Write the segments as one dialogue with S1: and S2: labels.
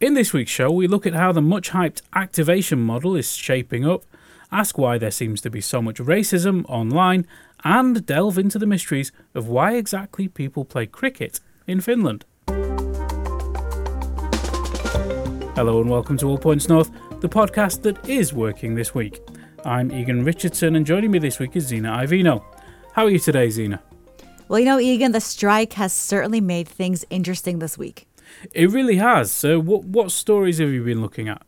S1: In this week's show, we look at how the much hyped activation model is shaping up, ask why there seems to be so much racism online, and delve into the mysteries of why exactly people play cricket in Finland. Hello and welcome to All Points North, the podcast that is working this week. I'm Egan Richardson, and joining me this week is Zena Iovino. How are you today, Zena?
S2: Well, you know, Egan, the strike has certainly made things interesting this week.
S1: It really has. So, what what stories have you been looking at?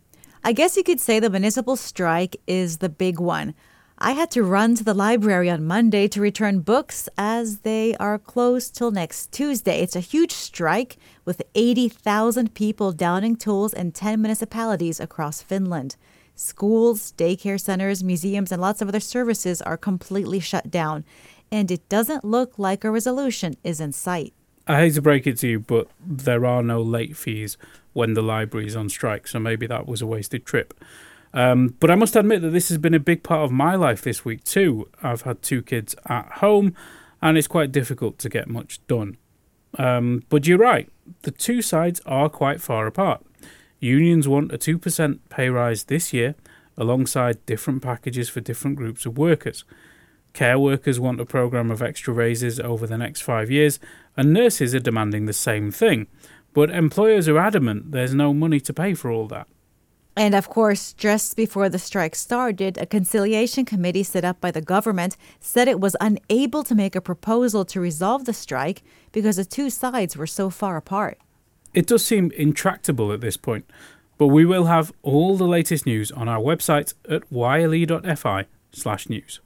S2: I guess you could say the municipal strike is the big one. I had to run to the library on Monday to return books as they are closed till next Tuesday. It's a huge strike with 80,000 people downing tools in 10 municipalities across Finland. Schools, daycare centers, museums, and lots of other services are completely shut down, and it doesn't look like a resolution is in sight.
S1: I hate to break it to you, but there are no late fees when the library is on strike, so maybe that was a wasted trip. Um, but I must admit that this has been a big part of my life this week too. I've had two kids at home, and it's quite difficult to get much done. Um, but you're right, the two sides are quite far apart. Unions want a 2% pay rise this year, alongside different packages for different groups of workers. Care workers want a programme of extra raises over the next five years, and nurses are demanding the same thing. But employers are adamant there's no money to pay for all that.
S2: And of course, just before the strike started, a conciliation committee set up by the government said it was unable to make a proposal to resolve the strike because the two sides were so far apart.
S1: It does seem intractable at this point, but we will have all the latest news on our website at yle.fi/news.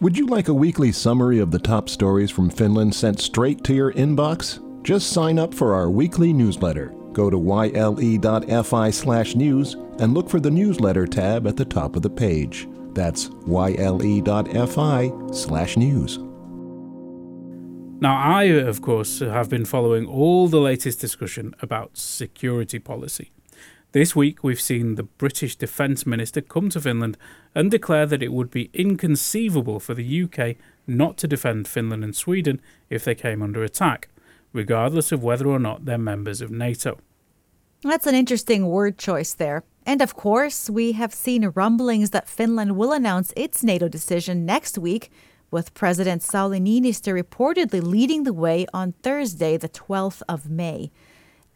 S3: Would you like a weekly summary of the top stories from Finland sent straight to your inbox? Just sign up for our weekly newsletter. Go to yle.fi slash news and look for the newsletter tab at the top of the page. That's yle.fi slash news.
S1: Now, I, of course, have been following all the latest discussion about security policy. This week, we've seen the British Defence Minister come to Finland and declare that it would be inconceivable for the UK not to defend Finland and Sweden if they came under attack regardless of whether or not they're members of NATO.
S2: That's an interesting word choice there. And of course, we have seen rumblings that Finland will announce its NATO decision next week, with President Sauli Niinistö reportedly leading the way on Thursday, the 12th of May.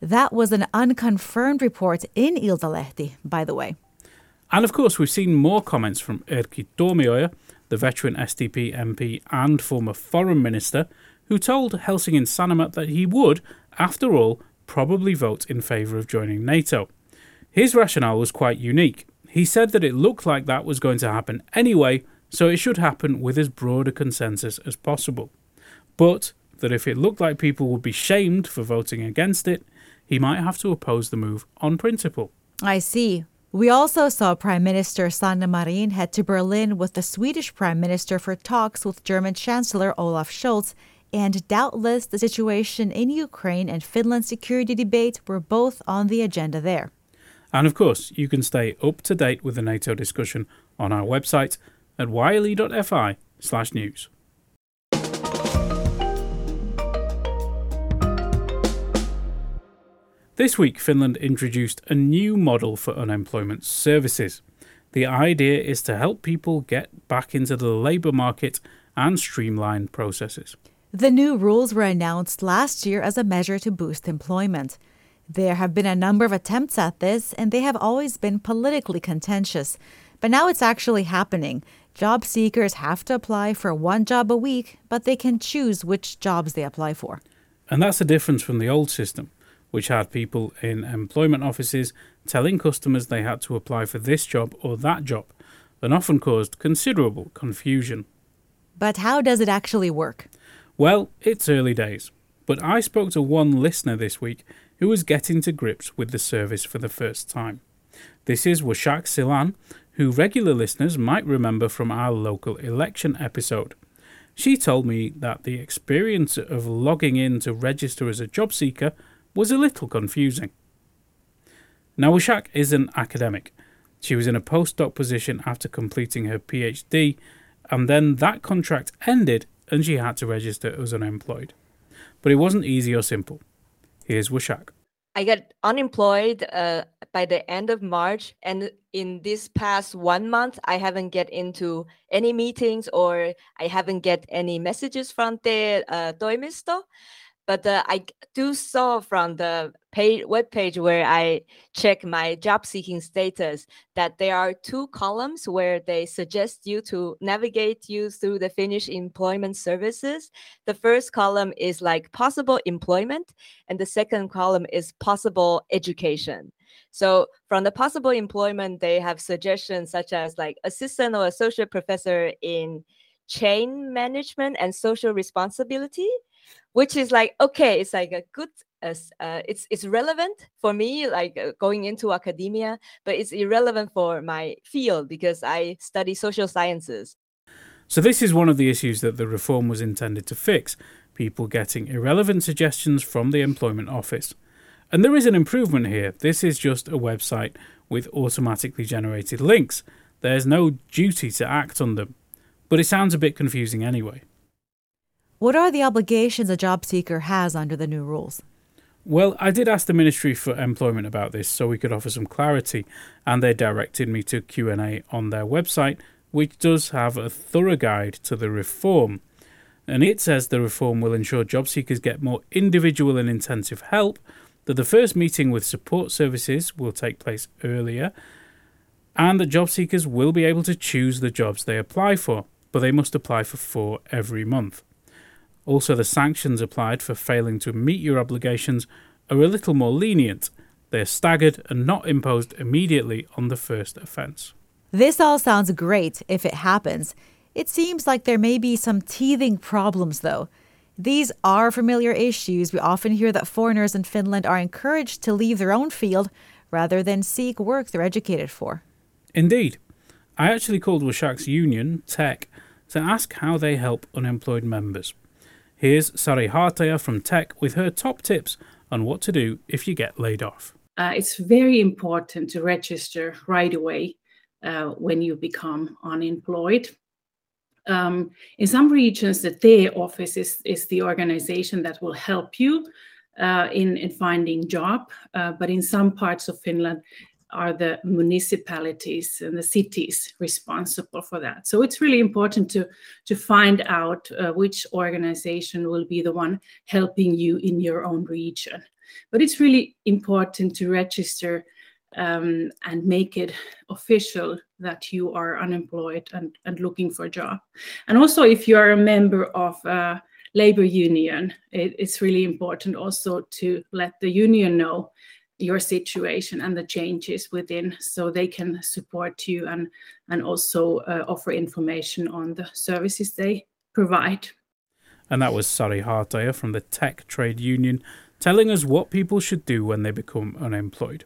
S2: That was an unconfirmed report in Iltalehti, by the way.
S1: And of course, we've seen more comments from Erkki Tuomioja, the veteran SDP MP and former foreign minister, who told Helsingin Sanomat that he would, after all, probably vote in favour of joining NATO. His rationale was quite unique. He said that it looked like that was going to happen anyway, so it should happen with as broad a consensus as possible. But that if it looked like people would be shamed for voting against it, he might have to oppose the move on principle.
S2: I see. We also saw Prime Minister Sanna Marin head to Berlin with the Swedish Prime Minister for talks with German Chancellor Olaf Scholz and doubtless the situation in Ukraine and Finland's security debate were both on the agenda there.
S1: And of course, you can stay up to date with the NATO discussion on our website at yle.fi slash news. This week, Finland introduced a new model for unemployment services. The idea is to help people get back into the labour market and streamline processes.
S2: The new rules were announced last year as a measure to boost employment. There have been a number of attempts at this, and they have always been politically contentious. But now it's actually happening. Job seekers have to apply for one job a week, but they can choose which jobs they apply for.
S1: And that's a difference from the old system, which had people in employment offices telling customers they had to apply for this job or that job, and often caused considerable confusion.
S2: But how does it actually work?
S1: Well, it's early days, but I spoke to one listener this week who was getting to grips with the service for the first time. This is Washak Silan, who regular listeners might remember from our local election episode. She told me that the experience of logging in to register as a job seeker was a little confusing. Now, Washak is an academic. She was in a postdoc position after completing her PhD, and then that contract ended and she had to register as unemployed. But it wasn't easy or simple. Here's Washak.
S4: I got unemployed uh, by the end of March, and in this past one month, I haven't get into any meetings or I haven't get any messages from the uh, Toimisto. But uh, I do saw from the page, web page where I check my job seeking status that there are two columns where they suggest you to navigate you through the Finnish employment services. The first column is like possible employment, and the second column is possible education. So from the possible employment, they have suggestions such as like assistant or associate professor in chain management and social responsibility which is like okay it's like a good uh, it's it's relevant for me like uh, going into academia but it's irrelevant for my field because i study social sciences.
S1: So this is one of the issues that the reform was intended to fix people getting irrelevant suggestions from the employment office. And there is an improvement here. This is just a website with automatically generated links. There's no duty to act on them. But it sounds a bit confusing anyway
S2: what are the obligations a job seeker has under the new rules?
S1: Well, I did ask the Ministry for Employment about this so we could offer some clarity, and they directed me to Q&A on their website, which does have a thorough guide to the reform. And it says the reform will ensure job seekers get more individual and intensive help, that the first meeting with support services will take place earlier, and that job seekers will be able to choose the jobs they apply for, but they must apply for four every month. Also, the sanctions applied for failing to meet your obligations are a little more lenient. They are staggered and not imposed immediately on the first offence.
S2: This all sounds great if it happens. It seems like there may be some teething problems, though. These are familiar issues. We often hear that foreigners in Finland are encouraged to leave their own field rather than seek work they're educated for.
S1: Indeed. I actually called Washak's union, Tech, to ask how they help unemployed members. Here's Sari Haataja from Tech with her top tips on what to do if you get laid off.
S5: Uh, it's very important to register right away uh, when you become unemployed. Um, in some regions, the TE office is, is the organization that will help you uh, in, in finding job. Uh, but in some parts of Finland, are the municipalities and the cities responsible for that. So it's really important to to find out uh, which organization will be the one helping you in your own region. But it's really important to register um, and make it official that you are unemployed and, and looking for a job. And also, if you are a member of a labor union, it, it's really important also to let the union know your situation and the changes within so they can support you and and also uh, offer information on the services they provide
S1: and that was Sari Haataja from the Tech Trade Union telling us what people should do when they become unemployed.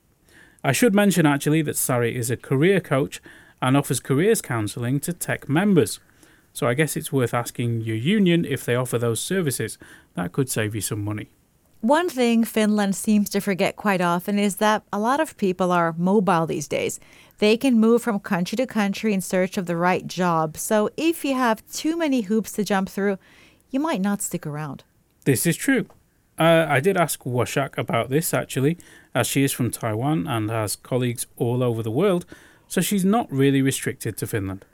S1: I should mention actually that Sari is a career coach and offers careers counselling to tech members. So I guess it's worth asking your union if they offer those services. That could save you some money.
S2: One thing Finland seems to forget quite often is that a lot of people are mobile these days. They can move from country to country in search of the right job. So if you have too many hoops to jump through, you might not stick around.
S1: This is true. Uh, I did ask Washak about this actually, as she is from Taiwan and has colleagues all over the world, so she's not really restricted to Finland.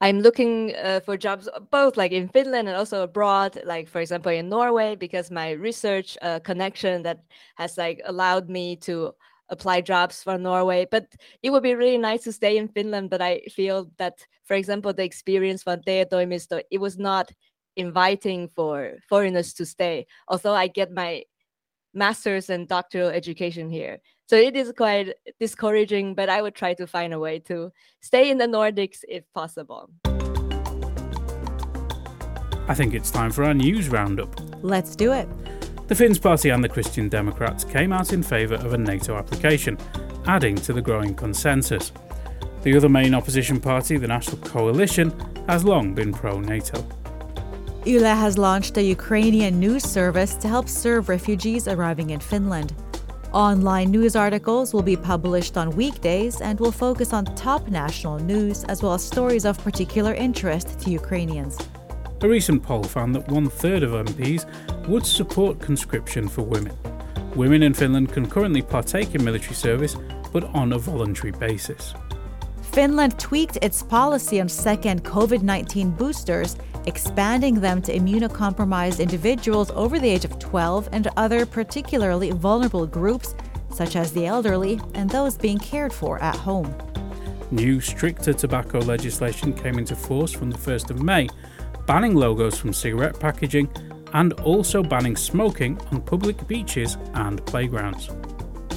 S4: I'm looking uh, for jobs uh, both like in Finland and also abroad, like for example in Norway, because my research uh, connection that has like allowed me to apply jobs for Norway. But it would be really nice to stay in Finland. But I feel that, for example, the experience from TE Toimisto, it was not inviting for foreigners to stay. Although I get my master's and doctoral education here. So it is quite discouraging, but I would try to find a way to stay in the Nordics if possible.
S1: I think it's time for our news roundup.
S2: Let's do it.
S1: The Finns Party and the Christian Democrats came out in favour of a NATO application, adding to the growing consensus. The other main opposition party, the National Coalition, has long been pro NATO.
S2: Yle has launched a Ukrainian news service to help serve refugees arriving in Finland. Online news articles will be published on weekdays and will focus on top national news as well as stories of particular interest to Ukrainians.
S1: A recent poll found that one third of MPs would support conscription for women. Women in Finland can currently partake in military service, but on a voluntary basis.
S2: Finland tweaked its policy on second COVID 19 boosters, expanding them to immunocompromised individuals over the age of 12 and other particularly vulnerable groups, such as the elderly and those being cared for at home.
S1: New, stricter tobacco legislation came into force from the 1st of May, banning logos from cigarette packaging and also banning smoking on public beaches and playgrounds.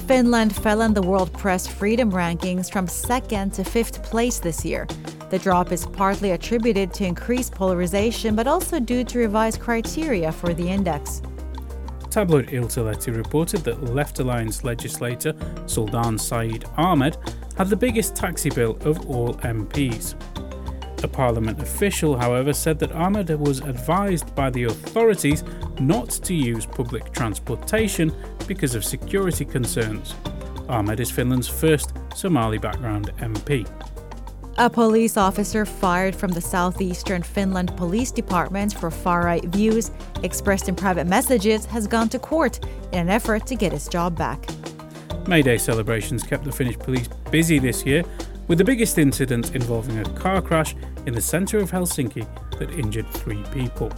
S2: Finland fell in the World Press Freedom Rankings from second to fifth place this year. The drop is partly attributed to increased polarization, but also due to revised criteria for the index.
S1: Tabloid Iltalehti reported that Left Alliance legislator Suldaan Saeed Ahmed had the biggest taxi bill of all MPs. A parliament official, however, said that Ahmed was advised by the authorities not to use public transportation because of security concerns. Ahmed is Finland's first Somali background MP.
S2: A police officer fired from the southeastern Finland Police Department for far right views expressed in private messages has gone to court in an effort to get his job back.
S1: May Day celebrations kept the Finnish police busy this year, with the biggest incident involving a car crash in the centre of Helsinki that injured three people.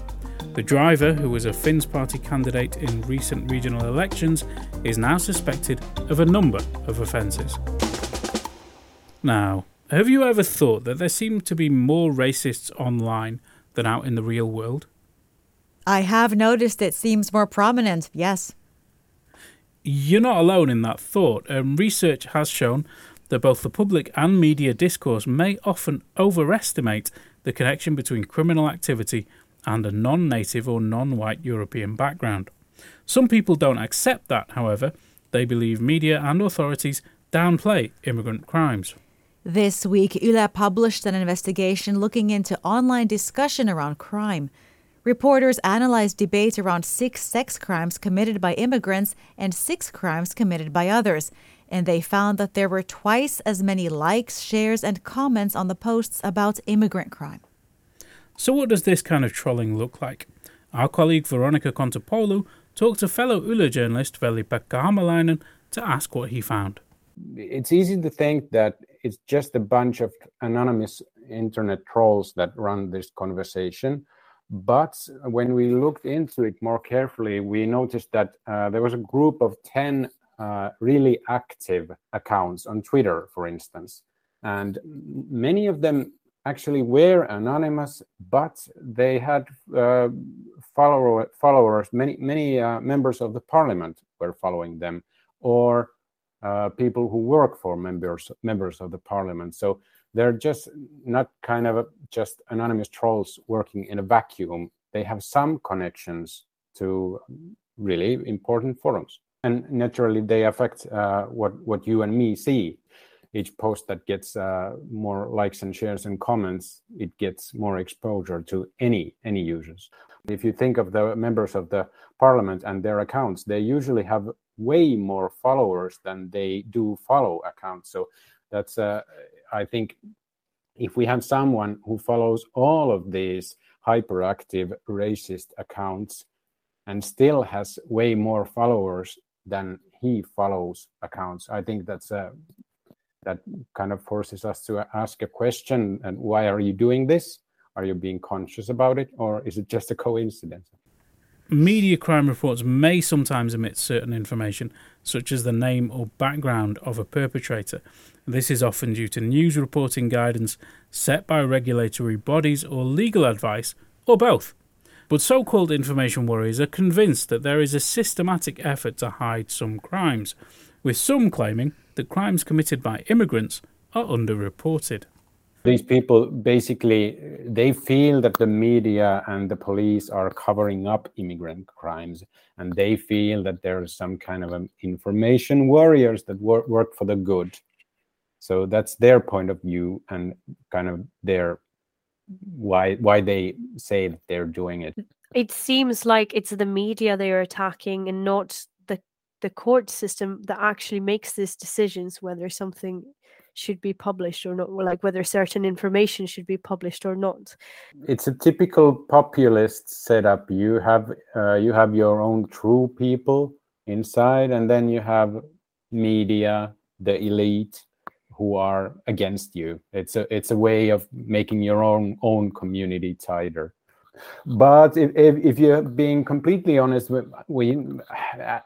S1: The driver, who was a Finns Party candidate in recent regional elections, is now suspected of a number of offences. Now, have you ever thought that there seem to be more racists online than out in the real world?
S2: I have noticed it seems more prominent, yes.
S1: You're not alone in that thought. Um, research has shown that both the public and media discourse may often overestimate the connection between criminal activity and a non native or non white European background. Some people don't accept that, however. They believe media and authorities downplay immigrant crimes.
S2: This week, Yle published an investigation looking into online discussion around crime. Reporters analyzed debates around six sex crimes committed by immigrants and six crimes committed by others, and they found that there were twice as many likes, shares, and comments on the posts about immigrant crime.
S1: So, what does this kind of trolling look like? Our colleague Veronica Kontopoulou talked to fellow Yle journalist Veli-Pekka Hämäläinen to ask what he found.
S6: It's easy to think that it's just a bunch of anonymous internet trolls that run this conversation. But when we looked into it more carefully, we noticed that uh, there was a group of 10 uh, really active accounts on Twitter, for instance. And many of them actually were anonymous, but they had uh, follower, followers. Many many uh, members of the parliament were following them, or uh, people who work for members members of the parliament. So they're just not kind of a, just anonymous trolls working in a vacuum. They have some connections to really important forums, and naturally they affect uh, what what you and me see each post that gets uh, more likes and shares and comments, it gets more exposure to any any users. If you think of the members of the parliament and their accounts, they usually have way more followers than they do follow accounts. So that's uh, I think if we have someone who follows all of these hyperactive racist accounts and still has way more followers than he follows accounts, I think that's a that kind of forces us to ask a question and why are you doing this are you being conscious about it or is it just a coincidence?
S1: Media crime reports may sometimes omit certain information such as the name or background of a perpetrator. This is often due to news reporting guidance set by regulatory bodies or legal advice or both. But so called information warriors are convinced that there is a systematic effort to hide some crimes, with some claiming that crimes committed by immigrants are underreported.
S6: These people basically they feel that the media and the police are covering up immigrant crimes, and they feel that there is some kind of information warriors that work, work for the good. So that's their point of view and kind of their why why they say they're doing it.
S7: It seems like it's the media they are attacking and not the the court system that actually makes these decisions whether something should be published or not, like whether certain information should be published or not.
S6: It's a typical populist setup. You have uh, you have your own true people inside, and then you have media, the elite, who are against you. It's a it's a way of making your own own community tighter. But if, if, if you're being completely honest, we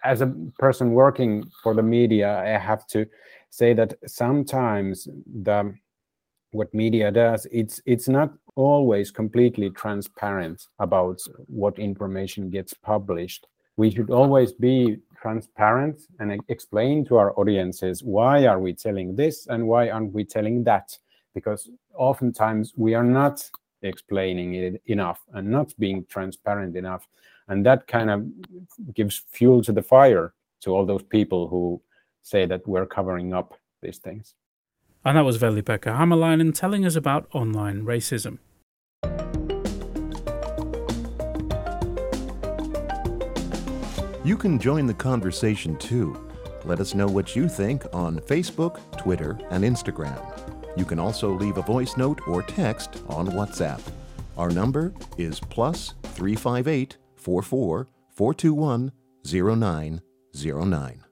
S6: as a person working for the media, I have to say that sometimes the what media does it's it's not always completely transparent about what information gets published. We should always be transparent and explain to our audiences why are we telling this and why aren't we telling that? Because oftentimes we are not explaining it enough and not being transparent enough. And that kind of gives fuel to the fire to all those people who say that we're covering up these things
S1: and that was Veli-Pekka Hämäläinen telling us about online racism.
S3: You can join the conversation too. Let us know what you think on Facebook, Twitter, and Instagram. You can also leave a voice note or text on WhatsApp. Our number is plus 358 44 421 0909.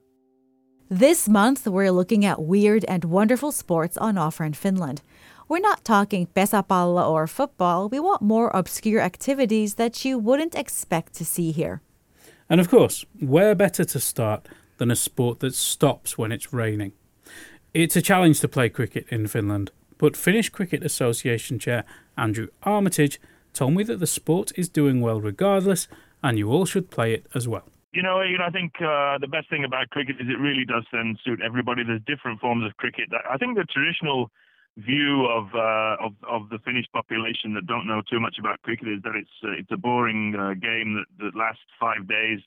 S2: This month, we're looking at weird and wonderful sports on offer in Finland. We're not talking pesäpallo or football. We want more obscure activities that you wouldn't expect to see here.
S1: And of course, where better to start than a sport that stops when it's raining? It's a challenge to play cricket in Finland, but Finnish Cricket Association Chair Andrew Armitage told me that the sport is doing well regardless, and you all should play it as well.
S8: You know, you know, I think uh, the best thing about cricket is it really does then suit everybody. There's different forms of cricket. I think the traditional view of uh, of, of the Finnish population that don't know too much about cricket is that it's uh, it's a boring uh, game that, that lasts five days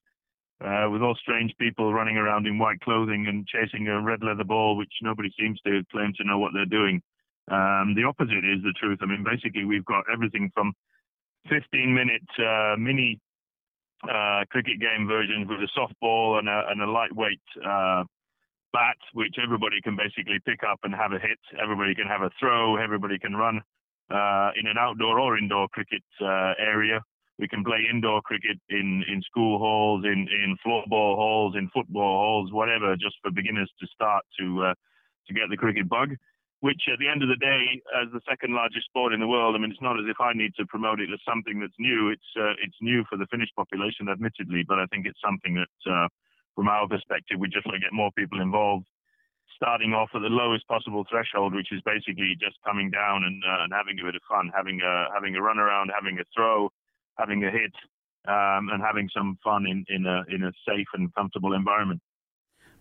S8: uh, with all strange people running around in white clothing and chasing a red leather ball, which nobody seems to claim to know what they're doing. Um, the opposite is the truth. I mean, basically, we've got everything from 15 minute uh, mini uh, cricket game versions with a softball and a, and a lightweight uh, bat, which everybody can basically pick up and have a hit. Everybody can have a throw. Everybody can run uh, in an outdoor or indoor cricket uh, area. We can play indoor cricket in, in school halls, in, in floorball halls, in football halls, whatever, just for beginners to start to uh, to get the cricket bug which at the end of the day, as the second largest sport in the world, I mean, it's not as if I need to promote it as something that's new. It's uh, it's new for the Finnish population, admittedly, but I think it's something that, uh, from our perspective, we just want to get more people involved. Starting off at the lowest possible threshold, which is basically just coming down and, uh, and having a bit of fun, having a having a run around, having a throw, having a hit, um, and having some fun in in a in a safe and comfortable environment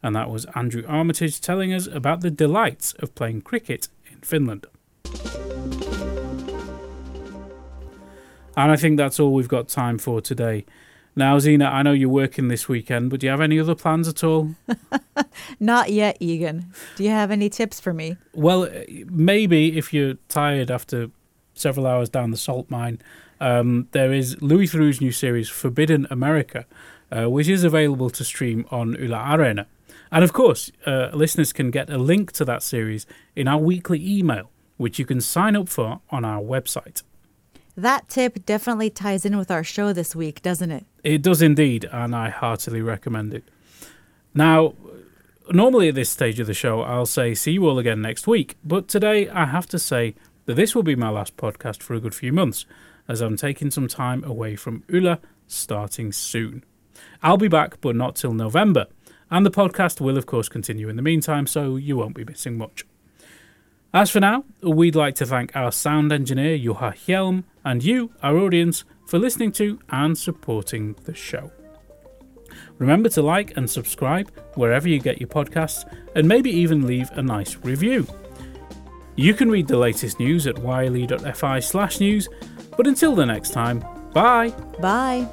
S1: and that was Andrew Armitage telling us about the delights of playing cricket in Finland. And I think that's all we've got time for today. Now, Zena, I know you're working this weekend, but do you have any other plans at all?
S2: Not yet, Egan. Do you have any tips for me?
S1: Well, maybe if you're tired after several hours down the salt mine, um, there is Louis Theroux's new series, Forbidden America, uh, which is available to stream on Yle Areena. And of course, uh, listeners can get a link to that series in our weekly email, which you can sign up for on our website.
S2: That tip definitely ties in with our show this week, doesn't it?
S1: It does indeed, and I heartily recommend it. Now, normally at this stage of the show, I'll say see you all again next week, but today I have to say that this will be my last podcast for a good few months, as I'm taking some time away from Yle starting soon. I'll be back, but not till November. And the podcast will, of course, continue in the meantime, so you won't be missing much. As for now, we'd like to thank our sound engineer, Juha Hjelm, and you, our audience, for listening to and supporting the show. Remember to like and subscribe wherever you get your podcasts, and maybe even leave a nice review. You can read the latest news at yle.fi slash news, but until the next time, bye.
S2: Bye.